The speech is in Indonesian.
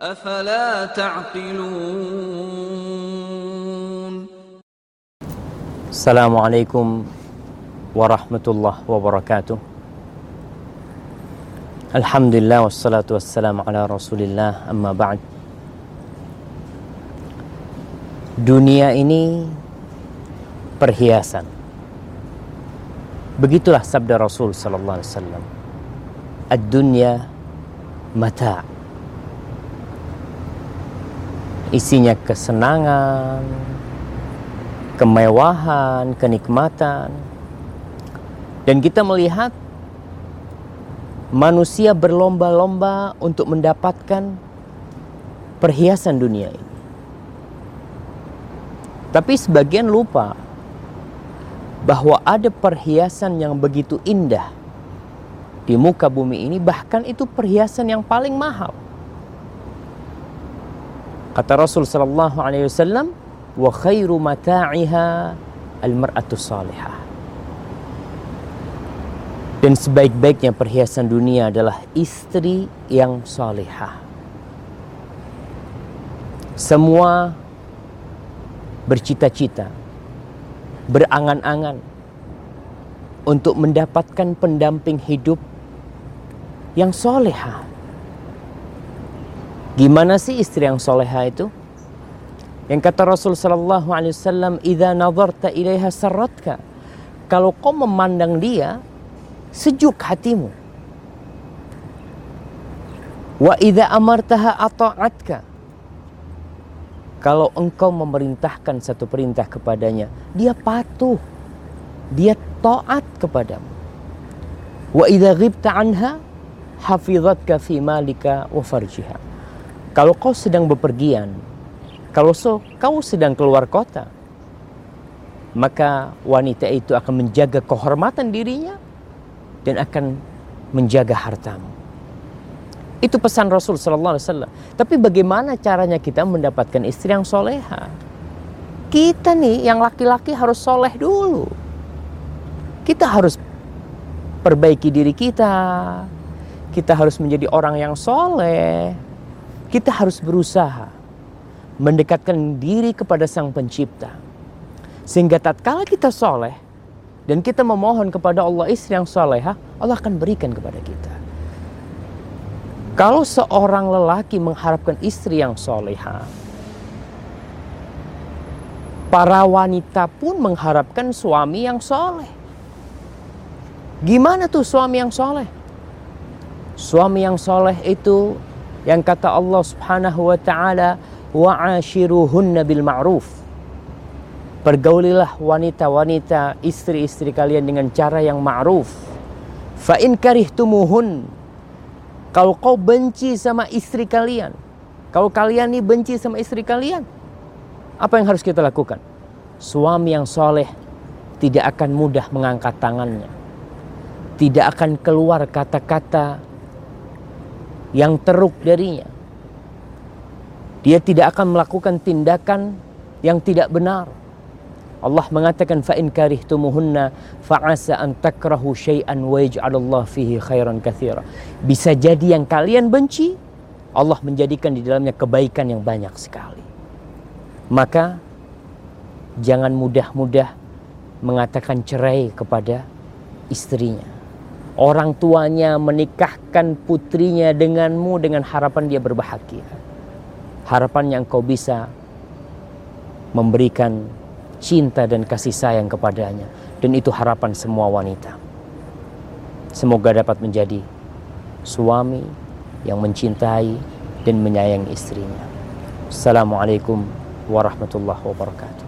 أفلا تعقلون السلام عليكم ورحمة الله وبركاته الحمد لله والصلاة والسلام على رسول الله أما بعد Dunia ini perhiasan. Begitulah sabda Rasul sallallahu alaihi wasallam. Ad-dunya mata. Isinya kesenangan, kemewahan, kenikmatan. Dan kita melihat manusia berlomba-lomba untuk mendapatkan perhiasan dunia ini. Tapi sebagian lupa bahwa ada perhiasan yang begitu indah di muka bumi ini bahkan itu perhiasan yang paling mahal. Kata Rasul sallallahu alaihi wasallam, "Wa khairu mata'iha al-mar'atu salihah." Dan sebaik-baiknya perhiasan dunia adalah istri yang salihah. Semua bercita-cita, berangan-angan untuk mendapatkan pendamping hidup yang soleha. Gimana sih istri yang soleha itu? Yang kata Rasul Sallallahu Alaihi Wasallam, "Ida nazarta ilaiha sarratka." Kalau kau memandang dia, sejuk hatimu. Wa idza amartaha ata'atka kalau engkau memerintahkan satu perintah kepadanya, dia patuh. Dia taat kepadamu. Wa idza ghibta anha hafizatka fi malika wa farjiha. Kalau kau sedang bepergian, kalau so, kau sedang keluar kota, maka wanita itu akan menjaga kehormatan dirinya dan akan menjaga hartamu. Itu pesan Rasul Sallallahu Alaihi Wasallam. Tapi bagaimana caranya kita mendapatkan istri yang soleha? Kita nih yang laki-laki harus soleh dulu. Kita harus perbaiki diri kita. Kita harus menjadi orang yang soleh. Kita harus berusaha mendekatkan diri kepada Sang Pencipta. Sehingga tatkala kita soleh dan kita memohon kepada Allah istri yang soleha, Allah akan berikan kepada kita. Kalau seorang lelaki mengharapkan istri yang soleha, para wanita pun mengharapkan suami yang soleh. Gimana tuh suami yang soleh? Suami yang soleh itu yang kata Allah subhanahu wa ta'ala wa'ashiruhunna bil ma'ruf. Pergaulilah wanita-wanita istri-istri kalian dengan cara yang ma'ruf. Fa in karihtumuhun kalau kau benci sama istri kalian, kalau kalian nih benci sama istri kalian, apa yang harus kita lakukan? Suami yang soleh tidak akan mudah mengangkat tangannya. Tidak akan keluar kata-kata yang teruk darinya. Dia tidak akan melakukan tindakan yang tidak benar. Allah mengatakan fa in karihtumuhunna fa'asa an takrahu syai'an wa yaj'alallah fihi khairan katsira. Bisa jadi yang kalian benci Allah menjadikan di dalamnya kebaikan yang banyak sekali. Maka jangan mudah-mudah mengatakan cerai kepada istrinya. Orang tuanya menikahkan putrinya denganmu dengan harapan dia berbahagia. Harapan yang kau bisa memberikan cinta dan kasih sayang kepadanya. Dan itu harapan semua wanita. Semoga dapat menjadi suami yang mencintai dan menyayangi istrinya. Assalamualaikum warahmatullahi wabarakatuh.